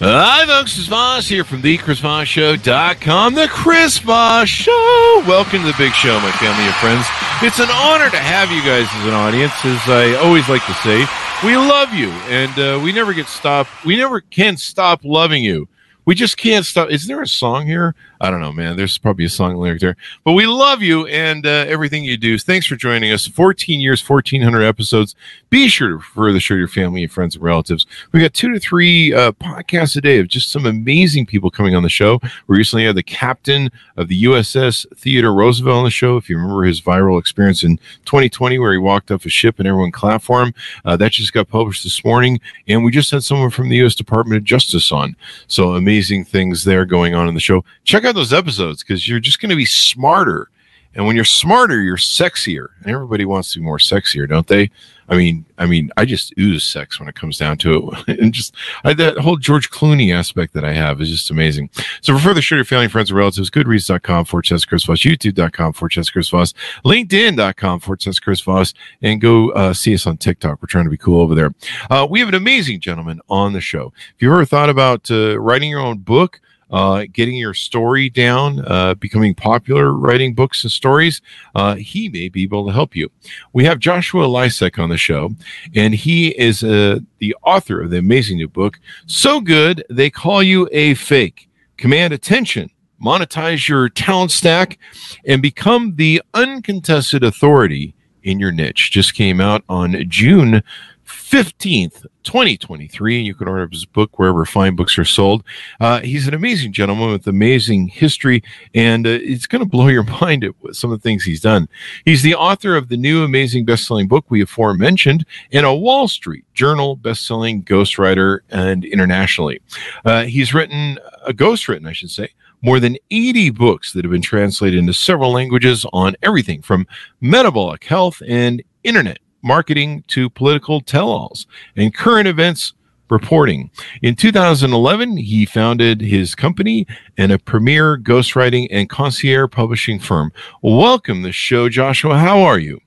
Hi, folks. It's Voss here from thechrisvossshow.com. The Chris Voss Show. Welcome to the big show, my family and friends. It's an honor to have you guys as an audience. As I always like to say, we love you, and uh, we never get stopped. We never can stop loving you we just can't stop. Is there a song here? I don't know, man. There's probably a song lyric there. But we love you and uh, everything you do. Thanks for joining us. 14 years, 1,400 episodes. Be sure to refer the show to your family and friends and relatives. We got two to three uh, podcasts a day of just some amazing people coming on the show. We recently had the captain of the USS Theodore Roosevelt on the show. If you remember his viral experience in 2020 where he walked off a ship and everyone clapped for him, uh, that just got published this morning. And we just had someone from the U.S. Department of Justice on. So amazing amazing things there going on in the show. Check out those episodes because you're just going to be smarter. And when you're smarter, you're sexier. And everybody wants to be more sexier, don't they? I mean, I mean, I just ooze sex when it comes down to it. and just I, that whole George Clooney aspect that I have is just amazing. So for further show your family, friends, and relatives, goodreads.com forward slash Chris Voss, youtube.com forward slash Chris Voss, linkedin.com forward slash Chris Voss, and go uh, see us on TikTok. We're trying to be cool over there. Uh, we have an amazing gentleman on the show. If you've ever thought about uh, writing your own book, uh, getting your story down, uh, becoming popular, writing books and stories, uh, he may be able to help you. We have Joshua Lisec on the show, and he is uh, the author of the amazing new book, So Good They Call You a Fake. Command attention, monetize your talent stack, and become the uncontested authority in your niche. Just came out on June 15th, 2023. You can order his book wherever fine books are sold. Uh, he's an amazing gentleman with amazing history, and uh, it's going to blow your mind at some of the things he's done. He's the author of the new amazing best-selling book we aforementioned, and a Wall Street Journal best-selling ghostwriter and internationally. Uh, he's written, a ghostwritten, I should say, more than 80 books that have been translated into several languages on everything from metabolic health and internet marketing to political tell alls and current events reporting. In 2011, he founded his company and a premier ghostwriting and concierge publishing firm. Welcome to the show, Joshua. How are you?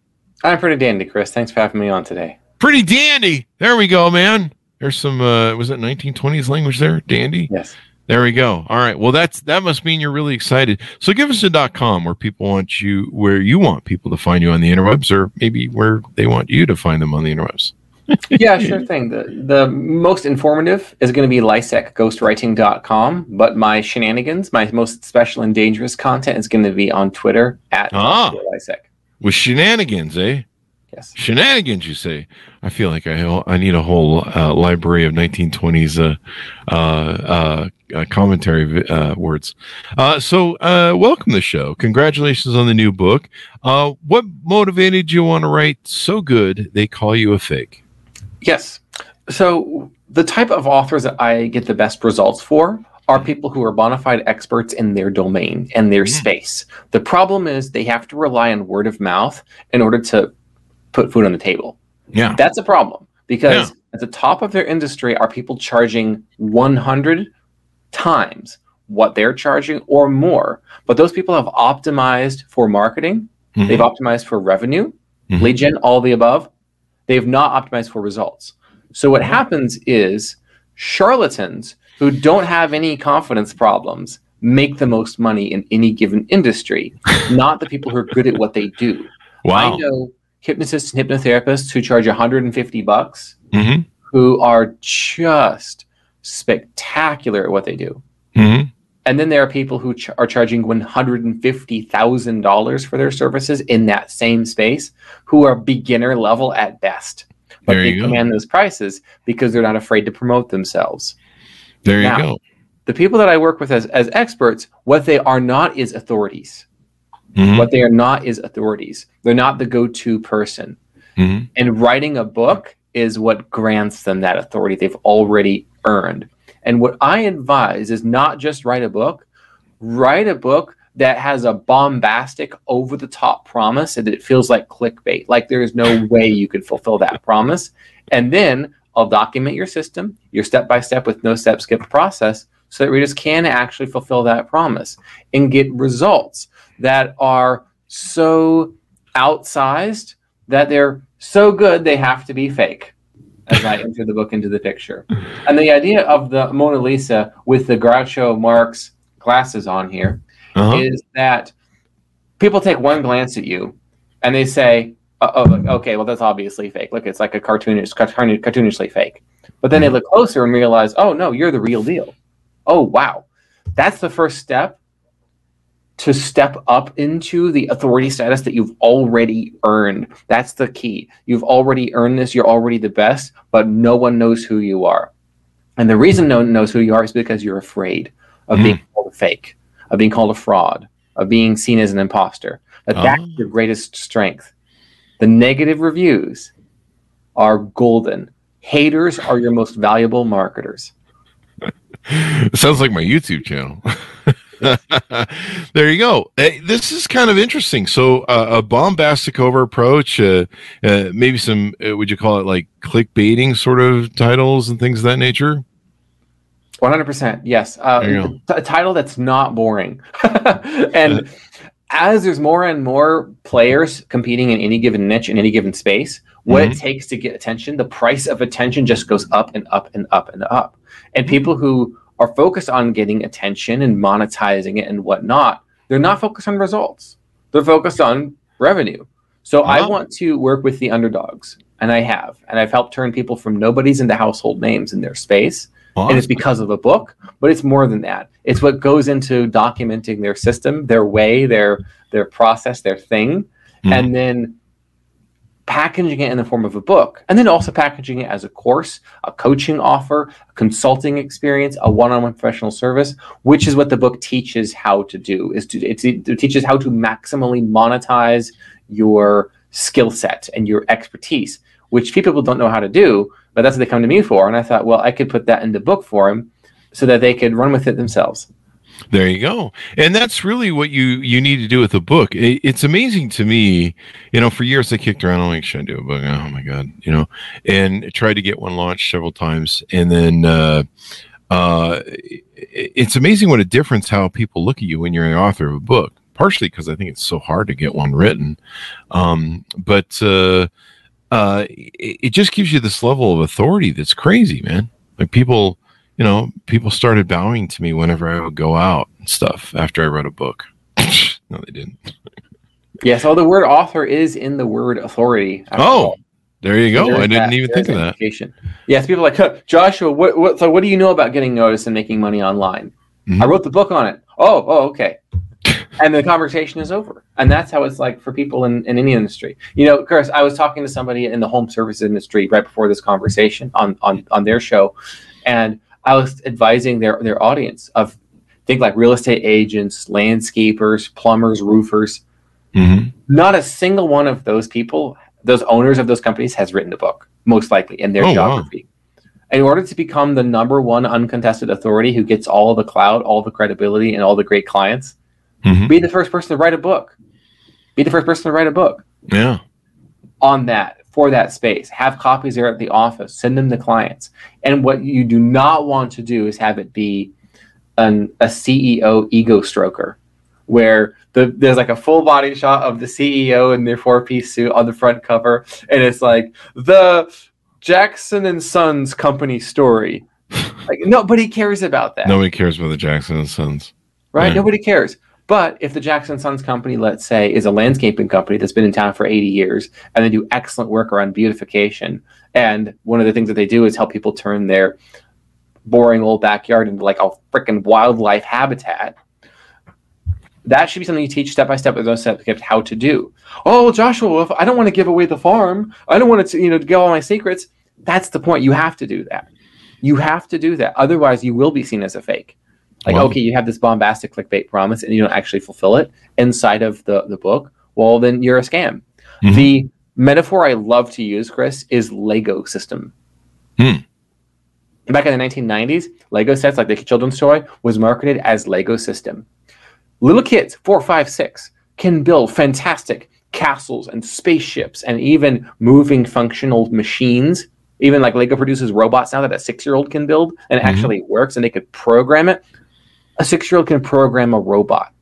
I'm pretty dandy, Chris. Thanks for having me on today. Pretty dandy. There we go, man. There's some, uh, was it 1920s language there? Dandy? Yes. There we go. All right. Well, that's that must mean you're really excited. So give us a dot com where people want you where you want people to find you on the interwebs or maybe where they want you to find them on the interwebs. yeah, sure thing. The the most informative is going to be lisecghostwriting.com, but my shenanigans, my most special and dangerous content is going to be on Twitter at ah, Lisec. With shenanigans, eh? Yes. Shenanigans, you say? I feel like I I need a whole uh, library of 1920s uh, uh, uh, uh, commentary uh, words. so, welcome to the show. Congratulations on the new book. what motivated you want to write so good they call you a fake? Yes. So, the type of authors that I get the best results for are people who are bona fide experts in their domain and their mm. space. The problem is they have to rely on word of mouth in order to put food on the table. Yeah. That's a problem because yeah. at the top of their industry are people charging 100 times what they're charging or more. But those people have optimized for marketing, mm-hmm. they've optimized for revenue, mm-hmm. lead gen, all the above. They've not optimized for results. So what mm-hmm. happens is charlatans who don't have any confidence problems make the most money in any given industry, not the people who are good at what they do. Wow. I know hypnotists and hypnotherapists who charge 150 bucks mm-hmm. who are just spectacular at what they do. Mm-hmm. And then there are people who ch- are charging $150,000 for their services in that same space who are beginner level at best. But there they command those prices because they're not afraid to promote themselves. There now, you go. The people that I work with as, as experts, what they are not is authorities. Mm-hmm. What they are not is authorities. They're not the go to person. hmm And writing a book is what grants them that authority they've already earned. And what I advise is not just write a book, write a book that has a bombastic, over the top promise and that it feels like clickbait. Like there is no way you could fulfill that promise. And then I'll document your system, your step by step with no step skip process, so that readers can actually fulfill that promise and get results that are so outsized that they're so good they have to be fake as I enter the book into the picture. And the idea of the Mona Lisa with the Groucho Marx glasses on here Uh-huh. is that people take one glance at you and they say, oh, okay, well, that's obviously fake. Look, it's like a cartoonish, cartoonishly fake. But then they look closer and realize, oh, no, you're the real deal. Oh, wow. That's the first step to step up into the authority status that you've already earned. That's the key. You've already earned this. You're already the best, but no one knows who you are. And the reason no one knows who you are is because you're afraid of hmm. being called a fake, of being called a fraud, of being seen as an imposter. But that's Oh. your greatest strength. The negative reviews are golden. Haters are your most valuable marketers. Sounds like my YouTube channel. there you go. Hey, this is kind of interesting. So, uh, a bombastic over approach, uh, uh, maybe some, uh, would you call it like clickbaiting sort of titles and things of that nature? 100%. Yes. Uh, t- a title that's not boring. and as there's more and more players competing in any given niche, in any given space, what it takes to get attention, the price of attention just goes up and up and up and up. And people who are focused on getting attention and monetizing it and whatnot, they're not focused on results. They're focused on revenue. So I want to work with the underdogs, and I have. And I've helped turn people from nobodies into household names in their space and it's because of a book but it's more than that it's what goes into documenting their system their way their their process their thing Mhm. and then packaging it in the form of a book and then also packaging it as a course a coaching offer a consulting experience a one-on-one professional service which is what the book teaches how to do is to it's, it teaches how to maximally monetize your skill set and your expertise which people don't know how to do but that's what they come to me for. And I thought, well, I could put that in the book for them so that they could run with it themselves. There you go. And that's really what you you need to do with a book. It, it's amazing to me, you know, for years I kicked around, oh, like, should I do a book? Oh my God, you know, and tried to get one launched several times. And then uh uh it- it's amazing what a difference how people look at you when you're the author of a book. Partially because I think it's so hard to get one written. Um, but uh uh it, it just gives you this level of authority that's crazy, man. Like people you know, people started bowing to me whenever I would go out and stuff after I wrote a book. no, they didn't. Yeah, so the word author is in the word authority. Oh, all. there you go. There's I didn't that- even think of that. Yes, people are like "Huh, Joshua. What, what? So, what do you know about getting noticed and making money online? Mhm. I wrote the book on it. Oh, oh, okay. and the conversation is over. And that's how it's like for people in, in any industry. You know, Chris, I was talking to somebody in the home service industry right before this conversation on on, on their show, and I was advising their their audience of think like real estate agents, landscapers, plumbers, roofers. Mhm. Not a single one of those people, those owners of those companies, has written a book, most likely in their Oh, wow. geography. In order to become the number one uncontested authority who gets all the cloud, all the credibility, and all the great clients, Mhm. be the first person to write a book. Be the first person to write a book Yeah. on that for that space. Have copies there at the office. Send them to clients. And what you do not want to do is have it be an, a CEO ego stroker, where the, there's like a full body shot of the CEO in their four piece suit on the front cover, and it's like the Jackson and Sons company story. like nobody cares about that Nobody cares about the Jackson and Sons. right? Yeah. Nobody cares. But if the Jackson Sons company, let's say, is a landscaping company that's been in town for 80 years and they do excellent work around beautification, and one of the things that they do is help people turn their boring old backyard into like a freaking wildlife habitat. That should be something you teach step by step with those steps how to do. Oh, Joshua, I don't want to give away the farm, I don't want to, you know, give all my secrets. That's the point. You have to do that. You have to do that. Otherwise, you will be seen as a fake. Like, Wow. okay, you have this bombastic clickbait promise and you don't actually fulfill it inside of the, the book. Well, then you're a scam. Mhm. The metaphor I love to use, Chris, is Lego system. Hmm. Back in the 1990s, Lego sets, like the children's toy, was marketed as Lego system. Little kids, four, five, six, can build fantastic castles and spaceships and even moving functional machines. Even like Lego produces robots now that a six year old can build and Mhm. actually works and they could program it. A six year old can program a robot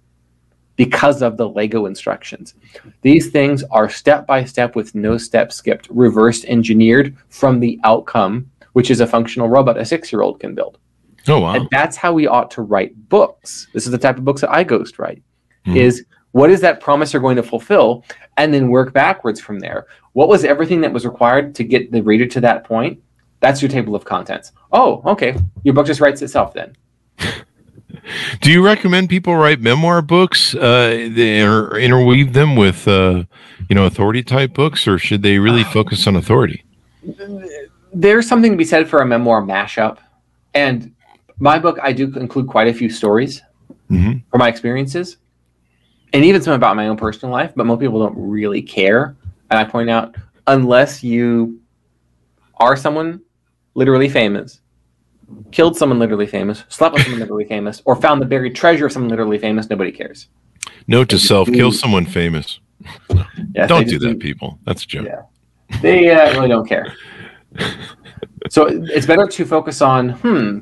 because of the Lego instructions. These things are step by step with no step skipped, reverse engineered from the outcome, which is a functional robot a six year old can build. Oh wow. And that's how we ought to write books. This is the type of books that I ghost write. Mhm. Is what is that promise you're going to fulfill, and then work backwards from there. What was everything that was required to get the reader to that point? That's your table of contents. Oh, okay. Your book just writes itself then. Do you recommend people write memoir books uh, or interweave them with, uh, you know, authority type books, or should they really focus on authority? There's something to be said for a memoir mashup. And my book, I do include quite a few stories Mhm. from my experiences, and even some about my own personal life, but most people don't really care. And I point out, unless you are someone literally famous, killed someone literally famous, slept with someone literally famous, or found the buried treasure of someone literally famous, nobody cares. Note to self: kill someone famous. Yes, Don't do that, people. That's a joke. Yeah. They uh, really don't care. So it's better to focus on, hmm,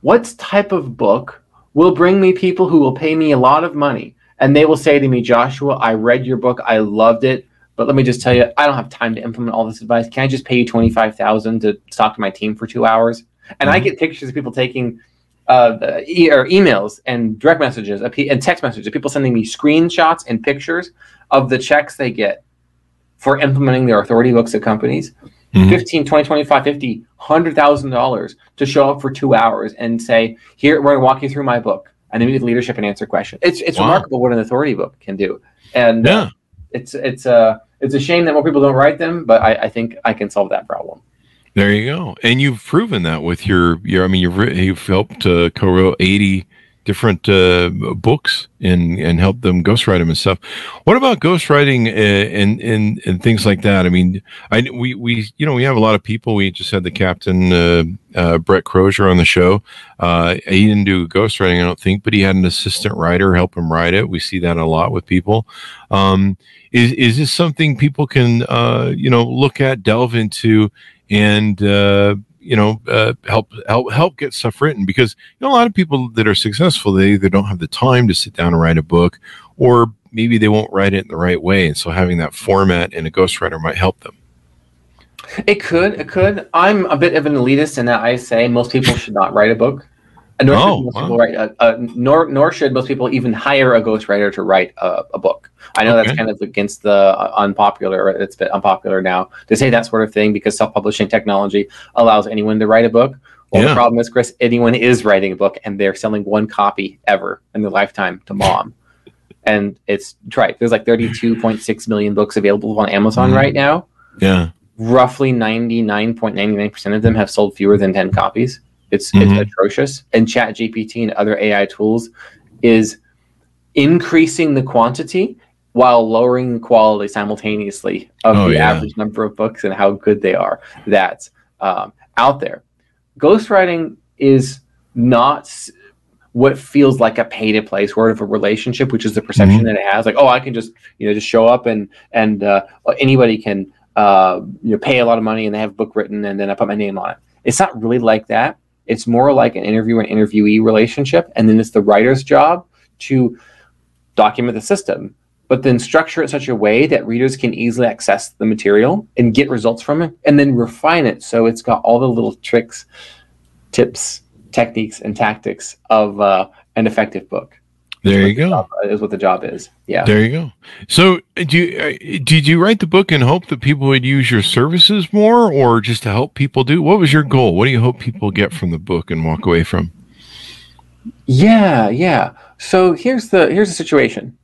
what type of book will bring me people who will pay me a lot of money? And they will say to me, Joshua, I read your book, I loved it, but let me just tell you, I don't have time to implement all this advice. Can I just pay you twenty five thousand to talk to my team for two hours? And I Mhm. get pictures of people taking uh, e- or emails and direct messages and text messages, of people sending me screenshots and pictures of the checks they get for implementing their authority books at companies. Mhm. 15, 20, 25, 50, $100,000 to show up for two hours and say, here, we're going to walk you through my book and then meet with leadership and answer questions. It's, it's Wow. remarkable what an authority book can do. And uh, Yeah. it's, it's, uh, it's a shame that more people don't write them, but I, I think I can solve that problem. There you go. And you've proven that with your, your I mean, you've, you've helped uh, co-wrote 80 different uh, books and, and helped them ghostwrite them and stuff. What about ghostwriting uh, and, and, and things like that? I mean, I, we, we, you know, we have a lot of people. We just had the captain, uh, uh, Brett Crozier on the show. Uh, he didn't do ghostwriting, I don't think, but he had an assistant writer help him write it. We see that a lot with people. Um, is, is this something people can, uh, you know, look at, delve into, and uh, you know uh, help help help get stuff written because you know a lot of people that are successful they either don't have the time to sit down and write a book or maybe they won't write it in the right way and so having that format in a ghostwriter might help them It could, it could. I'm a bit of an elitist in that I say most people should not write a book. Nor Oh, should most wow. people write a, a, nor nor should most people even hire a ghostwriter to write a, a book. I know Okay. that's kind of against the uh, unpopular. It's a bit unpopular now to say that sort of thing because self-publishing technology allows anyone to write a book. Well, Yeah. the problem is, Chris, anyone is writing a book and they're selling one copy ever in their lifetime to mom. and it's right. There's like 32.6 million books available on Amazon Mhm. right now yeah roughly 99.99% of them have sold fewer than 10 copies. It's, Mhm. it's atrocious. And ChatGPT and other AI tools is increasing the quantity while lowering the quality simultaneously of Oh, the yeah. average number of books and how good they are that's um, out there. Ghostwriting is not what feels like a pay to play sort of a relationship, which is the perception Mhm. that it has. Like, oh, I can just you know just show up and and uh, anybody can uh, you know pay a lot of money and they have a book written and then I put my name on it. It's not really like that. It's more like an interviewer and interviewee relationship, and then it's the writer's job to document the system, but then structure it such a way that readers can easily access the material and get results from it, and then refine it so it's got all the little tricks, tips, techniques, and tactics of uh, an effective book. there you the go job- Is what the job is. Yeah. there you go so uh, do you, uh, did you write the book in hope that people would use your services more or just to help people do what was your goal what do you hope people get from the book and walk away from Yeah, yeah. So here's the here's the situation.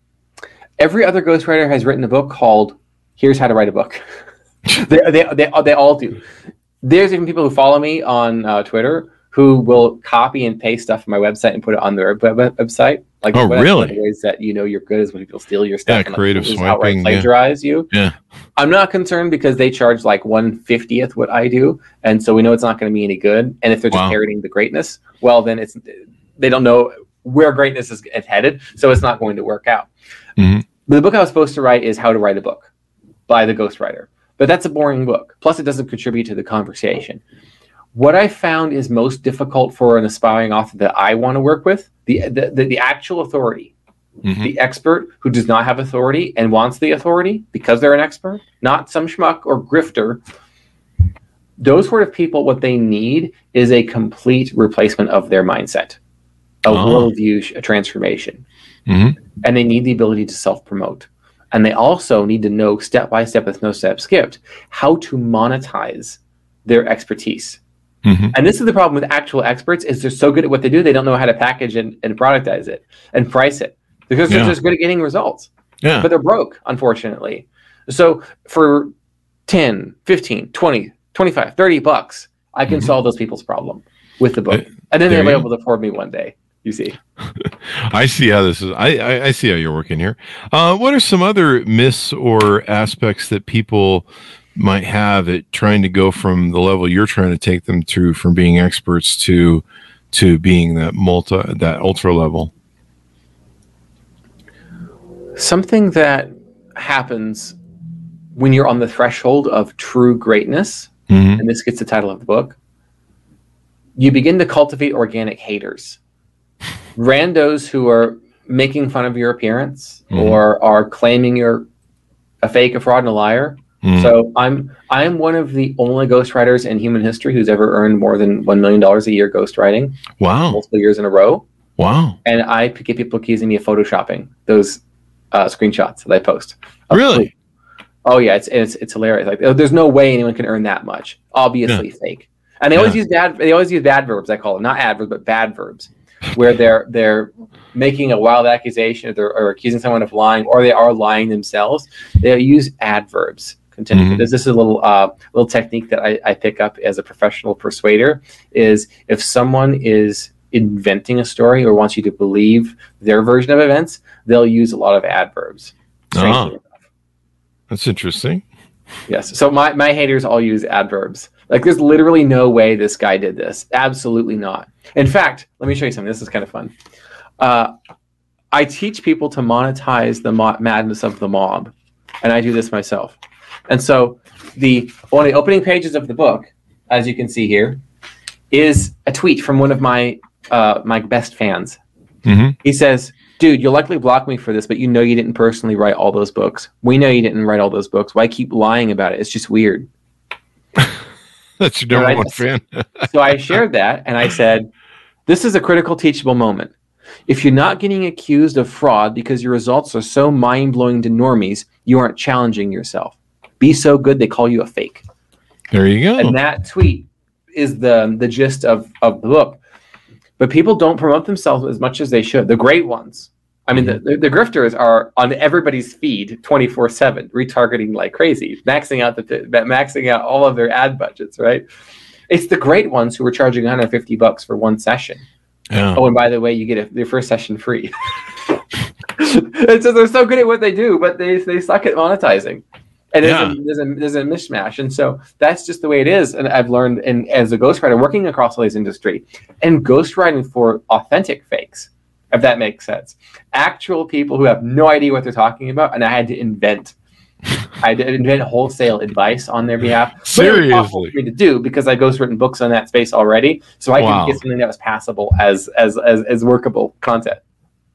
Every other ghostwriter has written a book called "Here's How to Write a Book." they, they, they, they all do. There's even people who follow me on uh, Twitter who will copy and paste stuff from my website and put it on their web- web- website. Like, Oh, really? the ways that you know you're good is when people steal your stuff. Yeah, and, creative outright swiping, yeah. plagiarize you. Yeah. I'm not concerned because they charge like one fiftieth what I do, and so we know it's not going to be any good. And if they're just Wow. parroting the greatness, well, then it's they don't know where greatness is headed, so it's not going to work out. Mhm. The book I was supposed to write is How to Write a Book by the ghostwriter, but that's a boring book. Plus, it doesn't contribute to the conversation. What I found is most difficult for an aspiring author that I want to work with the the, the, the actual authority Mhm. the expert who does not have authority and wants the authority because they're an expert, not some schmuck or grifter. Those sort of people, what they need is a complete replacement of their mindset, a Oh. worldview transformation. Mhm. And they need the ability to self promote. And they also need to know step by step, with no step skipped, how to monetize their expertise. Mhm. And this is the problem with actual experts is they're so good at what they do, they don't know how to package and, and productize it and price it because they're Yeah. just good at getting results Yeah. but they're broke unfortunately so for 10 15 20 25 30 bucks i can Mhm. solve those people's problem with the book Uh, and then they'll be able to afford me one day you see I see how this is. I, I, I see how you're working here. Uh, what are some other myths or aspects that people might have at trying to go from the level you're trying to take them to, from being experts to to being that multi that ultra level? something that happens when you're on the threshold of true greatness Mhm. and this gets the title of the book you begin to cultivate organic haters randos who are making fun of your appearance Mhm. or are claiming you're a fake a fraud and a liar Mhm. So I'm I'm one of the only ghostwriters in human history who's ever earned more than one million dollars a year ghostwriting, wow, multiple years in a row. wow, And I get people accusing me of photoshopping those uh, screenshots that I post. Really? Oh yeah, it's it's it's hilarious. Like oh, there's no way anyone can earn that much. Obviously fake. And they always use bad. They always use bad verbs. I call them not adverbs, but bad verbs, where they're they're making a wild accusation or, they're, or accusing someone of lying, or they are lying themselves. They use adverbs. Continue. Mhm. This, this is a little uh, little technique that I, I pick up as a professional persuader. Is if someone is inventing a story or wants you to believe their version of events, they'll use a lot of adverbs. Ah. that's interesting. Yes. So my, my haters all use adverbs. Like there's literally no way this guy did this. Absolutely not. In fact, let me show you something. This is kind of fun. Uh, I teach people to monetize the mo- madness of the mob, and I do this myself. And so the of the opening pages of the book, as you can see here, is a tweet from one of my uh, my best fans. hmm He says, Dude, you'll likely block me for this, but you know you didn't personally write all those books. We know you didn't write all those books. Why keep lying about it? It's just weird. That's your number Right. one fan. So I shared that and I said, This is a critical teachable moment. If you're not getting accused of fraud because your results are so mind blowing to normies, you aren't challenging yourself. Be so good they call you a fake. there you go. And that tweet is the the gist of, of the book. But people don't promote themselves as much as they should. The great ones. I mean, the, the, the grifters are on everybody's feed 24 7, retargeting like crazy, maxing out the maxing out all of their ad budgets, right? It's the great ones who are charging 150 bucks for one session. yeah. Oh, and by the way, you get a, your first session free. and so they're so good at what they do, but they, they suck at monetizing. And there's, Yeah. a, there's, a, there's a mismatch. And so that's just the way it is. And I've learned in, as a ghostwriter working across all these industry and ghostwriting for authentic fakes, if that makes sense. Actual people who have no idea what they're talking about. And I had to invent. I had to invent wholesale advice on their behalf. But it was possible Seriously? for me to do because I've ghostwritten books on that space already, so I Wow. can get something that was passable as as as, as workable content.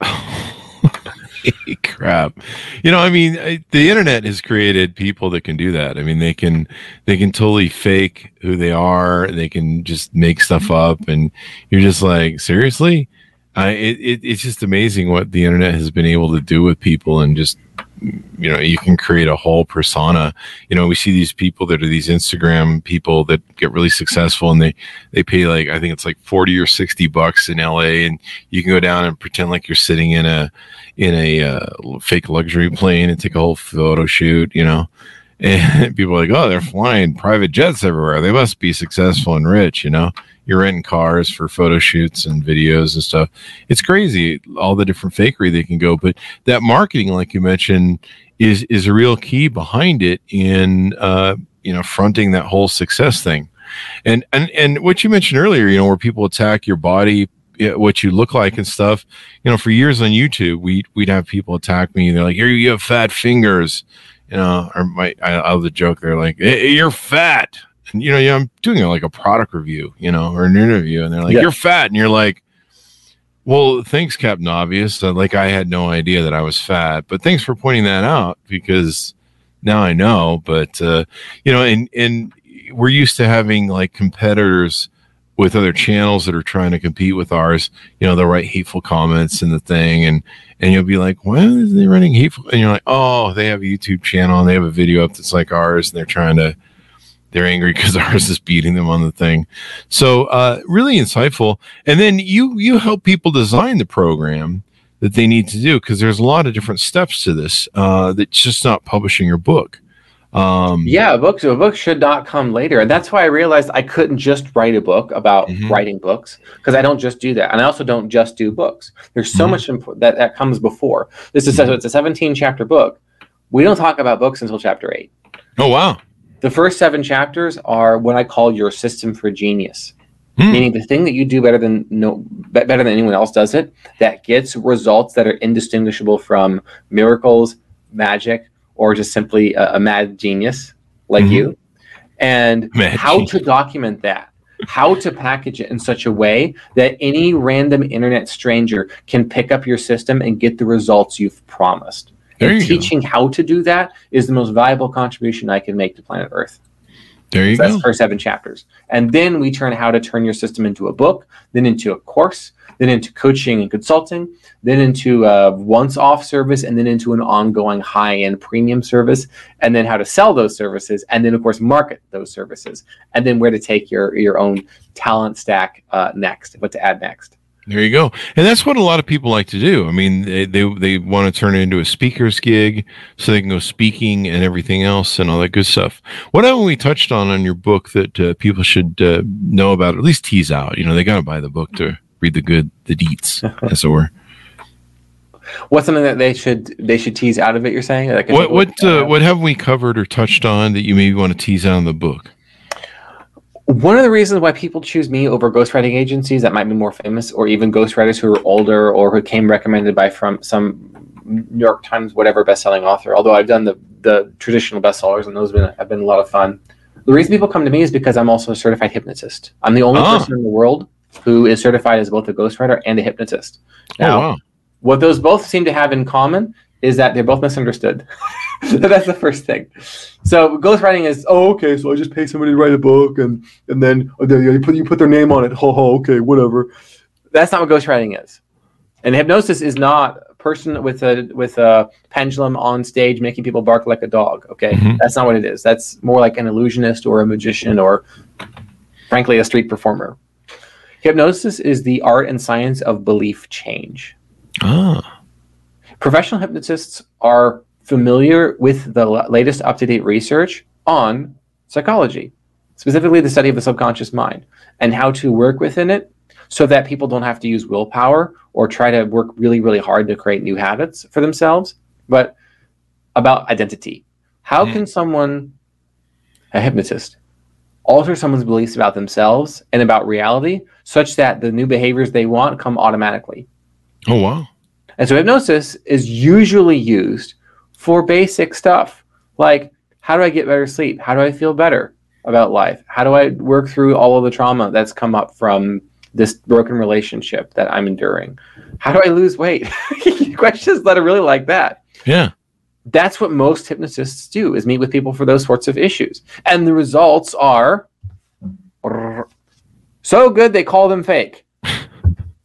crap you know i mean I, the internet has created people that can do that i mean they can they can totally fake who they are they can just make stuff up and you're just like seriously It, it, it's just amazing what the internet has been able to do with people and just you know you can create a whole persona you know we see these people that are these instagram people that get really successful and they they pay like i think it's like 40 or 60 bucks in la and you can go down and pretend like you're sitting in a in a uh, fake luxury plane and take a whole photo shoot you know and people are like, oh, they're flying private jets everywhere. They must be successful and rich, you know. You're renting cars for photo shoots and videos and stuff. It's crazy all the different fakery they can go. But that marketing, like you mentioned, is is a real key behind it in uh, you know fronting that whole success thing. And and and what you mentioned earlier, you know, where people attack your body, what you look like and stuff. You know, for years on YouTube, we we'd have people attack me. They're like, "Here you have fat fingers," you know, or my I, I love the joke. They're like, hey, "You're fat," and you know, yeah, I'm doing like a product review, you know, or an interview, and they're like, yeah. "You're fat," and you're like, "Well, thanks, Captain Obvious." Uh, like I had no idea that I was fat, but thanks for pointing that out because now I know. But uh, you know, and and we're used to having like competitors with other channels that are trying to compete with ours, you know, they'll write hateful comments and the thing and and you'll be like, Why are they running hateful? And you're like, Oh, they have a YouTube channel and they have a video up that's like ours and they're trying to they're angry because ours is beating them on the thing. So uh, really insightful. And then you you help people design the program that they need to do because there's a lot of different steps to this. Uh, that's just not publishing your book. Um, yeah, a book, a book should not come later, and that's why I realized I couldn't just write a book about mm-hmm. writing books because I don't just do that, and I also don't just do books. There's so mm-hmm. much imp- that that comes before. This is mm-hmm. it's a 17 chapter book. We don't talk about books until chapter eight. Oh wow! The first seven chapters are what I call your system for genius. Hmm. Meaning the thing that you do better than no better than anyone else does it, that gets results that are indistinguishable from miracles, magic, or just simply a, a mad genius like mm-hmm. you, and mad how genius. to document that, how to package it in such a way that any random internet stranger can pick up your system and get the results you've promised. There and teaching go. how to do that is the most valuable contribution I can make to planet Earth. There you so go. That's the first seven chapters. And then we turn how to turn your system into a book, then into a course, then into coaching and consulting, then into a once off service, and then into an ongoing high end premium service, and then how to sell those services, and then, of course, market those services, and then where to take your, your own talent stack uh, next, what to add next. There you go. And that's what a lot of people like to do. I mean, they, they, they want to turn it into a speaker's gig so they can go speaking and everything else and all that good stuff. What haven't we touched on in your book that uh, people should uh, know about, at least tease out? You know, they got to buy the book to read the good, the deets, as it were. What's something that they should they should tease out of it? You're saying like what what uh, what have we covered or touched on that you maybe want to tease out in the book? One of the reasons why people choose me over ghostwriting agencies that might be more famous, or even ghostwriters who are older or who came recommended by from some New York Times whatever best-selling author. Although I've done the the traditional bestsellers and those have been have been a lot of fun. The reason people come to me is because I'm also a certified hypnotist. I'm the only oh. person in the world who is certified as both a ghostwriter and a hypnotist. Oh, now, oh, wow. what those both seem to have in common is that they're both misunderstood. That's the first thing. So ghostwriting is, oh, okay, so I just pay somebody to write a book, and and then oh, you put you put their name on it. Ho ho, okay, whatever. That's not what ghostwriting is. And hypnosis is not a person with a with a pendulum on stage making people bark like a dog. Okay, mm-hmm. that's not what it is. That's more like an illusionist or a magician or, frankly, a street performer. Hypnosis is the art and science of belief change. Ah. Professional hypnotists are familiar with the latest up to date research on psychology, specifically the study of the subconscious mind and how to work within it so that people don't have to use willpower or try to work really, really hard to create new habits for themselves, but about identity. How mm. can someone, a hypnotist, alter someone's beliefs about themselves and about reality such that the new behaviors they want come automatically. Oh, wow. And so hypnosis is usually used for basic stuff like how do I get better sleep? How do I feel better about life? How do I work through all of the trauma that's come up from this broken relationship that I'm enduring? How do I lose weight? Questions that are really like that. Yeah that's what most hypnotists do is meet with people for those sorts of issues and the results are so good they call them fake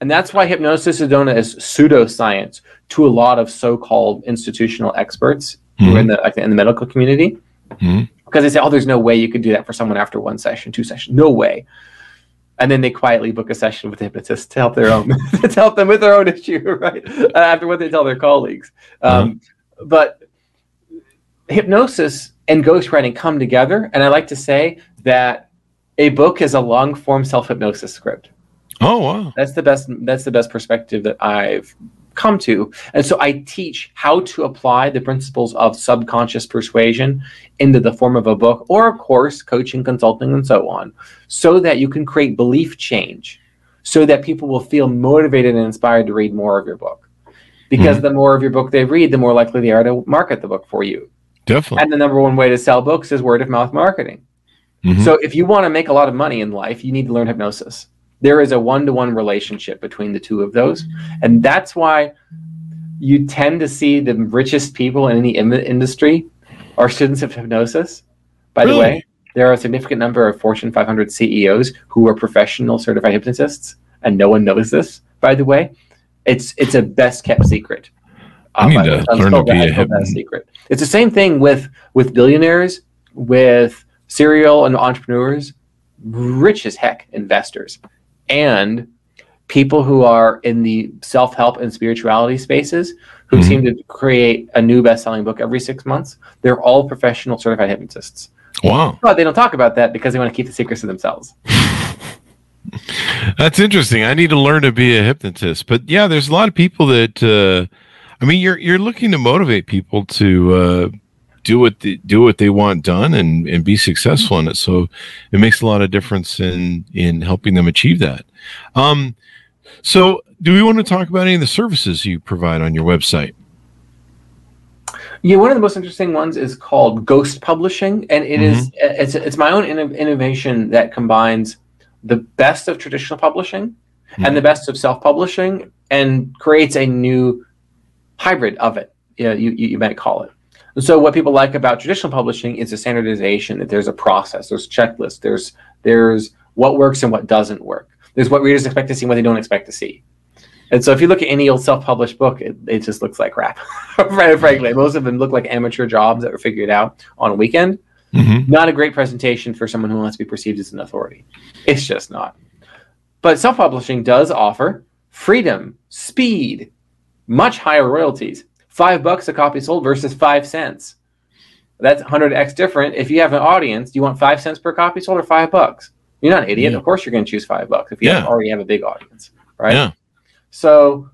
and that's why hypnosis is known as pseudoscience to a lot of so-called institutional experts mm-hmm. who are in the in the medical community mm-hmm. because they say oh there's no way you could do that for someone after one session two sessions no way and then they quietly book a session with the hypnotist to help their own to help them with their own issue right after what they tell their colleagues um, mm-hmm. but hypnosis and ghostwriting come together. And I like to say that a book is a long form self hypnosis script. Oh wow. That's the best that's the best perspective that I've come to. And so I teach how to apply the principles of subconscious persuasion into the form of a book or a course, coaching, consulting, and so on, so that you can create belief change, so that people will feel motivated and inspired to read more of your book. Because mm-hmm. the more of your book they read, the more likely they are to market the book for you. Definitely. And the number one way to sell books is word of mouth marketing. Mm-hmm. So if you want to make a lot of money in life, you need to learn hypnosis there is a one-to-one relationship between the two of those and that's why you tend to see the richest people in any industry are students of hypnosis by really? the way there are a significant number of fortune 500 ceos who are professional certified hypnotists and no one knows this by the way it's it's a best kept secret I need to learn to be a hypnotist. secret. It's the same thing with with billionaires, with serial and entrepreneurs, rich as heck investors and people who are in the self-help and spirituality spaces who mm-hmm. seem to create a new best-selling book every six months they're all professional certified hypnotists. Wow. But they don't talk about that because they want to keep the secrets to themselves. That's interesting. I need to learn to be a hypnotist. But yeah there's a lot of people that uh, i mean you're you're looking to motivate people to uh, do what they, do what they want done and and be successful in it. So it makes a lot of difference in in helping them achieve that. Um, so do we want to talk about any of the services you provide on your website? Yeah, one of the most interesting ones is called Ghost Publishing, and it mm-hmm. is it's it's my own innovation that combines the best of traditional publishing mm-hmm. and the best of self-publishing, and creates a new hybrid of it. You, know, you you might call it. And so what people like about traditional publishing is the standardization that there's a process, there's checklists, there's there's what works and what doesn't work. There's what readers expect to see and what they don't expect to see. And so if you look at any old self-published book, it, it just looks like crap. Frankly, most of them look like amateur jobs that were figured out on a weekend. Mm-hmm. Not a great presentation for someone who wants to be perceived as an authority. It's just not. But self-publishing does offer freedom, speed, much higher royalties, five bucks a copy sold versus five cents. That's 100x different. If you have an audience, do you want five cents per copy sold or five bucks? You're not an idiot. Yeah. Of course, you're going to choose five bucks if you yeah. already have a big audience, right? Yeah. So,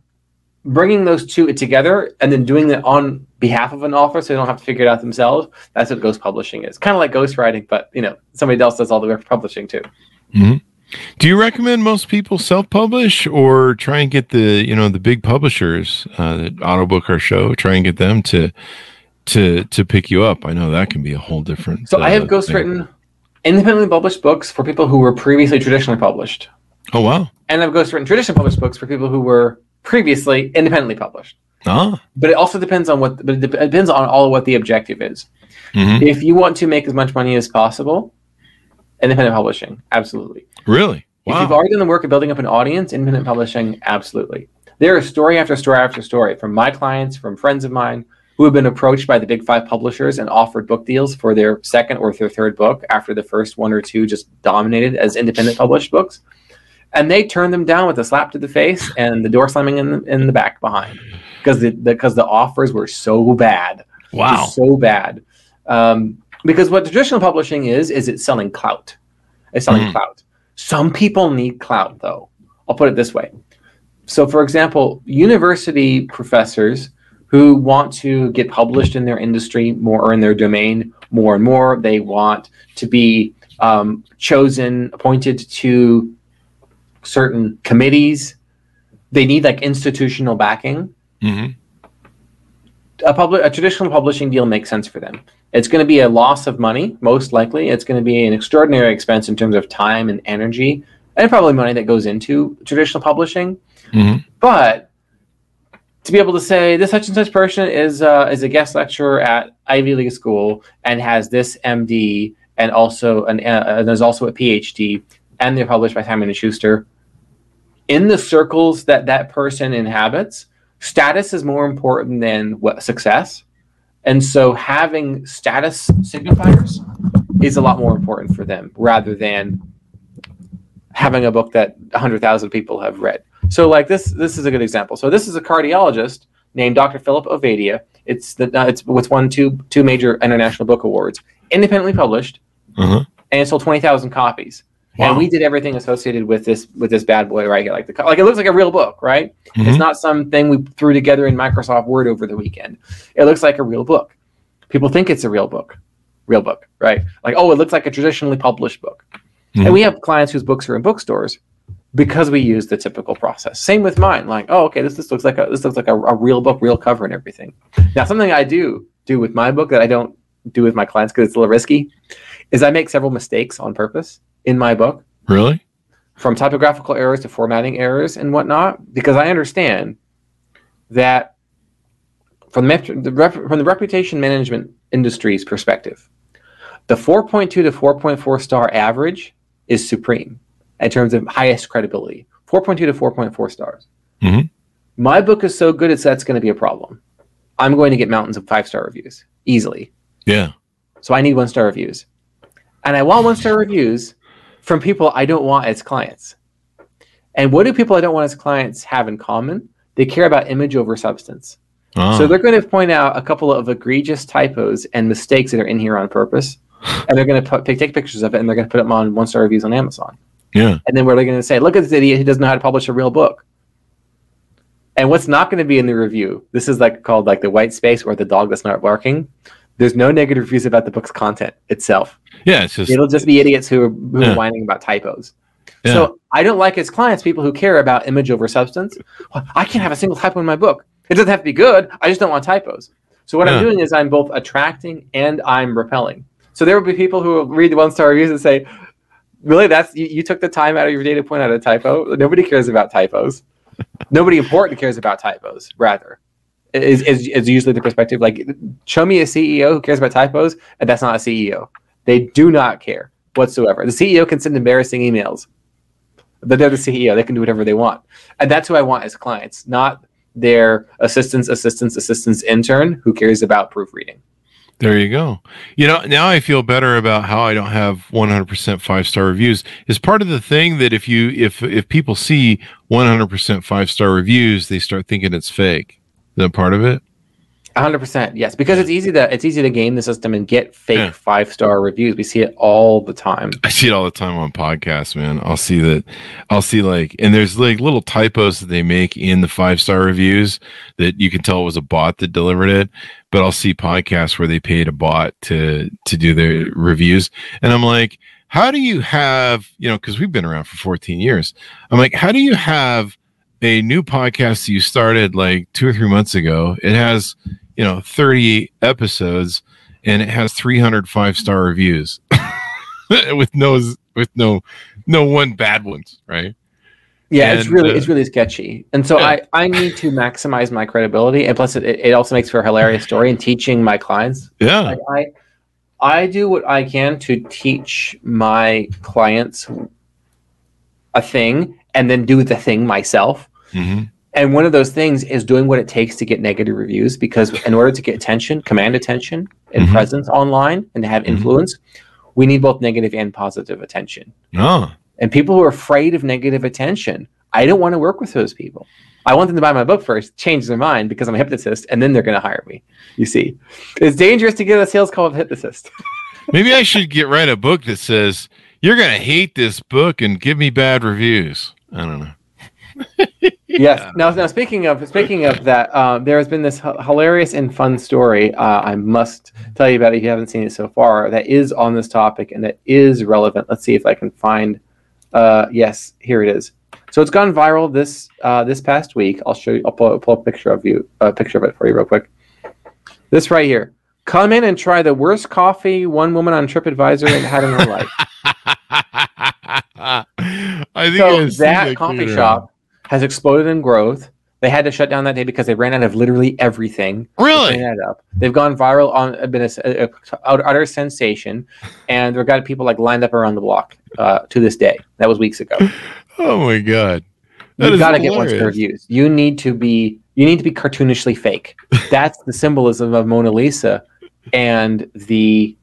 bringing those two together and then doing it on behalf of an author, so they don't have to figure it out themselves. That's what ghost publishing is. Kind of like ghostwriting, but you know, somebody else does all the work for publishing too. Mm-hmm. Do you recommend most people self-publish or try and get the you know the big publishers uh, that autobook our show? Try and get them to to to pick you up. I know that can be a whole different. So uh, I have ghostwritten independently published books for people who were previously traditionally published. Oh wow! And I've ghostwritten traditionally published books for people who were previously independently published. Ah. But it also depends on what. But it depends on all of what the objective is. Mm-hmm. If you want to make as much money as possible, independent publishing, absolutely. Really? Wow. If you've already done the work of building up an audience, independent publishing, absolutely. There is story after story after story from my clients, from friends of mine who have been approached by the big five publishers and offered book deals for their second or their third book after the first one or two just dominated as independent published books. And they turned them down with a slap to the face and the door slamming in the, in the back behind because the because the offers were so bad. Wow, so bad. Um, because what traditional publishing is is it's selling clout. It's selling mm. clout. Some people need clout, though. I'll put it this way. So, for example, university professors who want to get published in their industry more or in their domain more and more, they want to be um, chosen, appointed to certain committees. They need like institutional backing. Mm-hmm. A public, a traditional publishing deal makes sense for them. It's going to be a loss of money, most likely. It's going to be an extraordinary expense in terms of time and energy, and probably money that goes into traditional publishing. Mm-hmm. But to be able to say this such and such person is uh, is a guest lecturer at Ivy League school and has this MD and also an uh, there's also a PhD and they're published by Simon and Schuster. In the circles that that person inhabits, status is more important than what success. And so having status signifiers is a lot more important for them rather than having a book that 100,000 people have read. So like this this is a good example. So this is a cardiologist named Dr. Philip Ovadia It's the uh, it's what's won two two major international book awards, independently published, Uh-huh. and it sold twenty thousand copies. Wow. And we did everything associated with this with this bad boy right here, like the like it looks like a real book, right? It's Mhm. not something we threw together in Microsoft Word over the weekend. It looks like a real book. People think it's a real book, real book, right? Like oh, it looks like a traditionally published book. Mhm. And we have clients whose books are in bookstores because we use the typical process. Same with mine. Like oh, okay, this this looks like a this looks like a, a real book, real cover and everything. Now something I do do with my book that I don't do with my clients because it's a little risky is I make several mistakes on purpose in my book Really? from typographical errors to formatting errors and whatnot, because I understand that from the, the rep- from the reputation management industry's perspective, the 4.2 to 4.4 star average is supreme in terms of highest credibility. 4.2 to 4.4 stars. Mhm. My book is so good, it's that's going to be a problem. I'm going to get mountains of five star reviews easily. Yeah. So I need one star reviews. And I want one star reviews from people I don't want as clients. And what do people I don't want as clients have in common? They care about image over substance. Ah. So they're going to point out a couple of egregious typos and mistakes that are in here on purpose. And they're going to put, take pictures of it and they're going to put them on one star reviews on Amazon. yeah. And then what are they going to say? Look at this idiot who doesn't know how to publish a real book. And what's not going to be in the review? This is like called like the white space or the dog that's not barking. There's no negative reviews about the book's content itself. Yeah. It's just It'll just be idiots who are, who Yeah. are whining about typos. Yeah. So I don't like as clients people who care about image over substance. Well, I can't have a single typo in my book. It doesn't have to be good. I just don't want typos. So what Yeah. I'm doing is I'm both attracting and I'm repelling. So there will be people who will read the one star reviews and say, "Really? That's you, you took the time out of your day to point out a typo? Nobody cares about typos. Nobody important cares about typos. Rather, is, is is usually the perspective. Like, show me a CEO who cares about typos, and that's not a CEO. They do not care whatsoever. The CEO can send embarrassing emails. They're the CEO. They can do whatever they want. And that's who I want as clients, not their assistants, assistants, assistants intern who cares about proofreading. There you go. You know, now I feel better about how I don't have 100% five star reviews. Is part of the thing that if you if if people see 100% five star reviews, they start thinking it's fake. That part of it? hundred percent, yes, because it's easy to it's easy to game the system and get fake Yeah. five star reviews. We see it all the time. I see it all the time on podcasts, man. I'll see that. I'll see like, and there's like little typos that they make in the five star reviews that you can tell it was a bot that delivered it. But I'll see podcasts where they paid a bot to to do their reviews, and I'm like, how do you have, you know, because we've been around for 14 years. I'm like, how do you have a new podcast you started like two or three months ago? It has, you know, 30 episodes and it has 305 star reviews with no with no no one bad ones, right? Yeah, it's really uh, it's really sketchy. And so yeah. I, I need to maximize my credibility. And plus it, it also makes for a hilarious story and teaching my clients. Yeah. Like I I do what I can to teach my clients a thing and then do the thing myself. Hmm And one of those things is doing what it takes to get negative reviews because in order to get attention, command attention and Mhm. presence online and to have Mhm. influence, we need both negative and positive attention. Oh, And people who are afraid of negative attention, I don't want to work with those people. I want them to buy my book first, change their mind because I'm a hypnotist, and then they're going to hire me. You see, it's dangerous to get a sales call of a hypnotist. maybe I should get write a book that says you're gonna hate this book and give me bad reviews. I don't know. yes. Now, now speaking of speaking of that, uh, there has been this h- hilarious and fun story. Uh, I must tell you about it if you haven't seen it so far. That is on this topic and that is relevant. Let's see if I can find. Uh, yes, here it is. So it's gone viral this uh, this past week. I'll show you. I'll pull, pull a picture of you, a picture of it for you, real quick. This right here. Come in and try the worst coffee one woman on TripAdvisor had in her life. I think so that coffee shop has exploded in growth. They had to shut down that day because they ran out of literally everything. Really? That up. They've gone viral on been a, a, utter sensation, and they've got people like lined up around the block uh, to this day. That was weeks ago. Oh my god. That You've got to get one hilarious. reviews. You need to be you need to be cartoonishly fake. That's the symbolism of Mona Lisa and the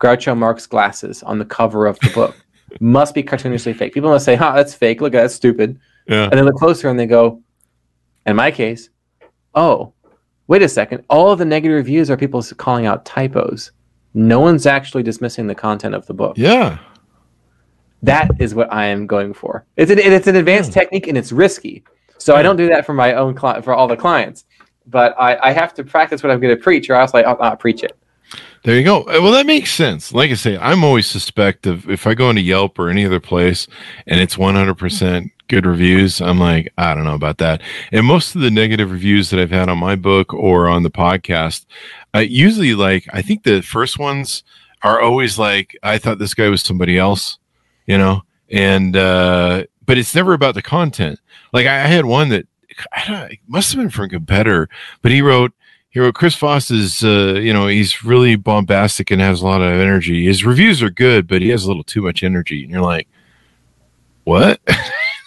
Groucho Marx glasses on the cover of the book. must be cartoonishly fake. People must say, "Huh, that's fake. Look, that's stupid." Yeah. And they look closer and they go, in my case, oh, wait a second, all of the negative reviews are people calling out typos. No one's actually dismissing the content of the book. Yeah. That is what I am going for. It's an it's an advanced Yeah. technique and it's risky. So I hmm. don't do that for my own cli- for all the clients. But I, I have to practice what I'm going to preach, or else like I'll not preach it. There you go. Uh, Well, that makes sense. Like I say, I'm always suspect of if I go into Yelp or any other place and it's 100% good reviews, I'm like, I don't know about that. And most of the negative reviews that I've had on my book or on the podcast, uh, usually like, I think the first ones are always like, I thought this guy was somebody else, you know? And, uh, but it's never about the content. Like I, I had one that I don't, it must have been from a competitor, but he wrote, he wrote Chris Voss is, uh, you know, he's really bombastic and has a lot of energy. His reviews are good, but he has a little too much energy. And you're like, what?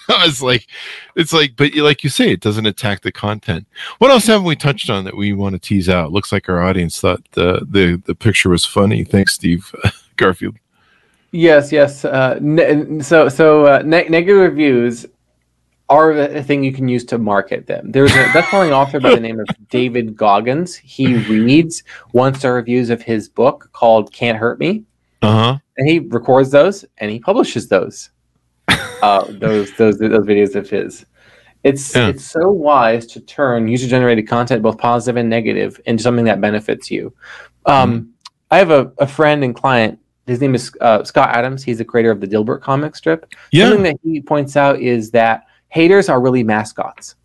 I was like, it's like, but you- like you say, it doesn't attack the content. What else haven't we touched on that we want to tease out? Looks like our audience thought the the, the picture was funny. Thanks, Steve Garfield. Yes, yes. Uh, ne- so, so uh, ne- negative reviews are a thing you can use to market them. There's a best-selling author by the name of David Goggins. He reads one-star reviews of his book called "Can't Hurt Me," Uh huh. and he records those and he publishes those. Uh, those those those videos of his. It's Yeah. it's so wise to turn user-generated content, both positive and negative, into something that benefits you. Um, I have a, a friend and client. His name is uh, Scott Adams. He's the creator of the Dilbert comic strip. Yeah. Something that he points out is that haters are really mascots.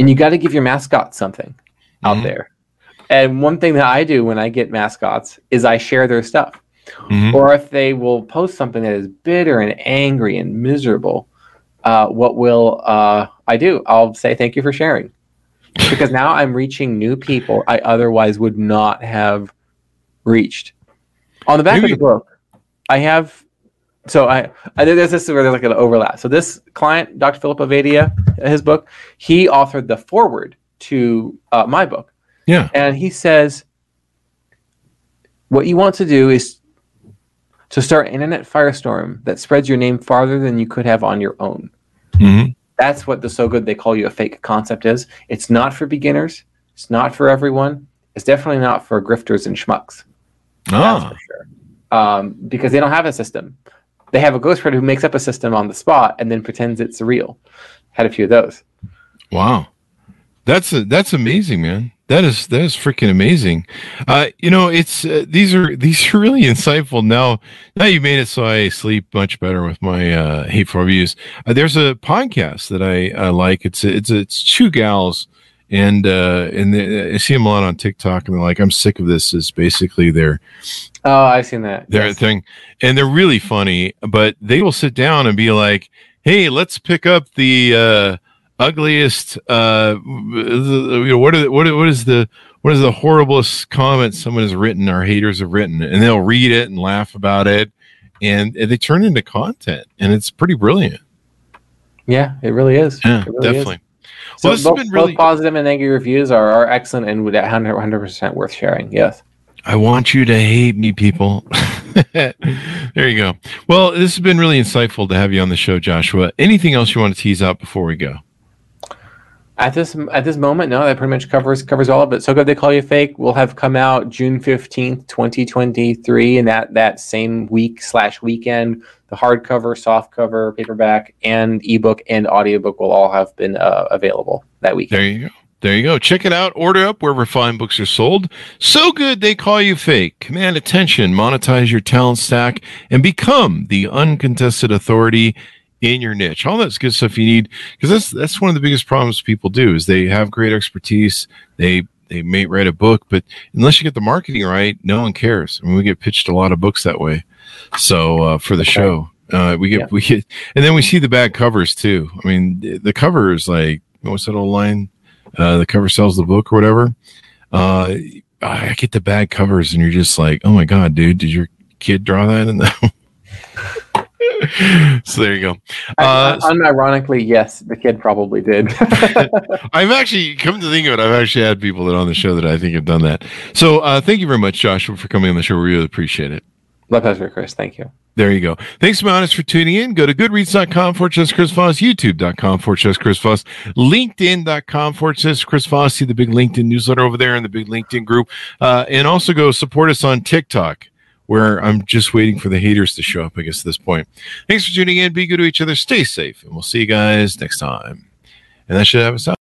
and you got to give your mascot something out Mhm. there. And one thing that I do when I get mascots is I share their stuff. Mhm. Or if they will post something that is bitter and angry and miserable, uh, what will uh, I do? I'll say thank you for sharing. Because now I'm reaching new people I otherwise would not have reached. On the back Maybe- of the book, I have so I, I there's this where there's like an overlap. So this client, Dr. Philip Ovadia, his book, he authored the foreword to uh, my book, Yeah. and he says, what you want to do is to start an internet firestorm that spreads your name farther than you could have on your own. Mhm. That's what the so good they call you a fake concept is. It's not for beginners. It's not for everyone. It's definitely not for grifters and schmucks. That's Ah. for sure. Um, because they don't have a system. They have a ghostwriter who makes up a system on the spot and then pretends it's real. Had a few of those. Wow, that's a, that's amazing, man. That is that is freaking amazing. Uh, you know, it's uh, these are these are really insightful. Now, now you made it so I sleep much better with my uh, hateful reviews. Uh, there's a podcast that I, I like. It's it's it's two gals, and uh, and they, I see them a lot on TikTok, and they're like, "I'm sick of this." Is basically their Oh, I've seen that. their Yes. thing, and they're really funny. But they will sit down and be like, "Hey, let's pick up the uh, ugliest. Uh, the- you know, what are, what are- what is the what is the horriblest comment someone has written or haters have written?" And they'll read it and laugh about it, and, and they turn into content, and it's pretty brilliant. Yeah, it really is. Yeah, really is. So Well, this has both, been really- both positive and negative reviews are, are excellent and would 100 percent worth sharing. Yes. I want you to hate me, people. there you go. Well, this has been really insightful to have you on the show, Joshua. Anything else you want to tease out before we go? At this at this moment, no, that pretty much covers covers all of it. So good they call you fake will have come out June fifteenth, twenty twenty three, and that that same week slash weekend, the hardcover, softcover, paperback, and ebook and audiobook will all have been uh, available that weekend. There you go. There you go. Check it out. Order up wherever fine books are sold. So good they call you fake. Command attention, monetize your talent stack, and become the uncontested authority in your niche. All that's good stuff you need because that's that's one of the biggest problems people do is they have great expertise. They they may write a book, but unless you get the marketing right, no one cares. I mean, we get pitched a lot of books that way. So uh, for the show, uh, we get Yeah. we get, and then we see the bad covers too. I mean, the- cover is like what's that old line? Uh, the cover sells the book or whatever. Uh, I get the bad covers, and you're just like, oh my god, dude, did your kid draw that? In the so there you go. Uh, Un- unironically, yes, the kid probably did. I've actually come to think of it. I've actually had people that on the show that I think have done that. So uh, thank you very much, Joshua, for coming on the show. We really appreciate it. My pleasure, Chris. Thank you. There you go. Thanks, Mountis, for tuning in. Go to goodreads.com for just Chris Voss, youtube.com for just Chris Voss, linkedin.com for just Chris Voss. See the big LinkedIn newsletter over there and the big LinkedIn group. Uh, and also go support us on TikTok, where I'm just waiting for the haters to show up, I guess, at this point. Thanks for tuning in. Be good to each other. Stay safe. And we'll see you guys next time. And that should have us out.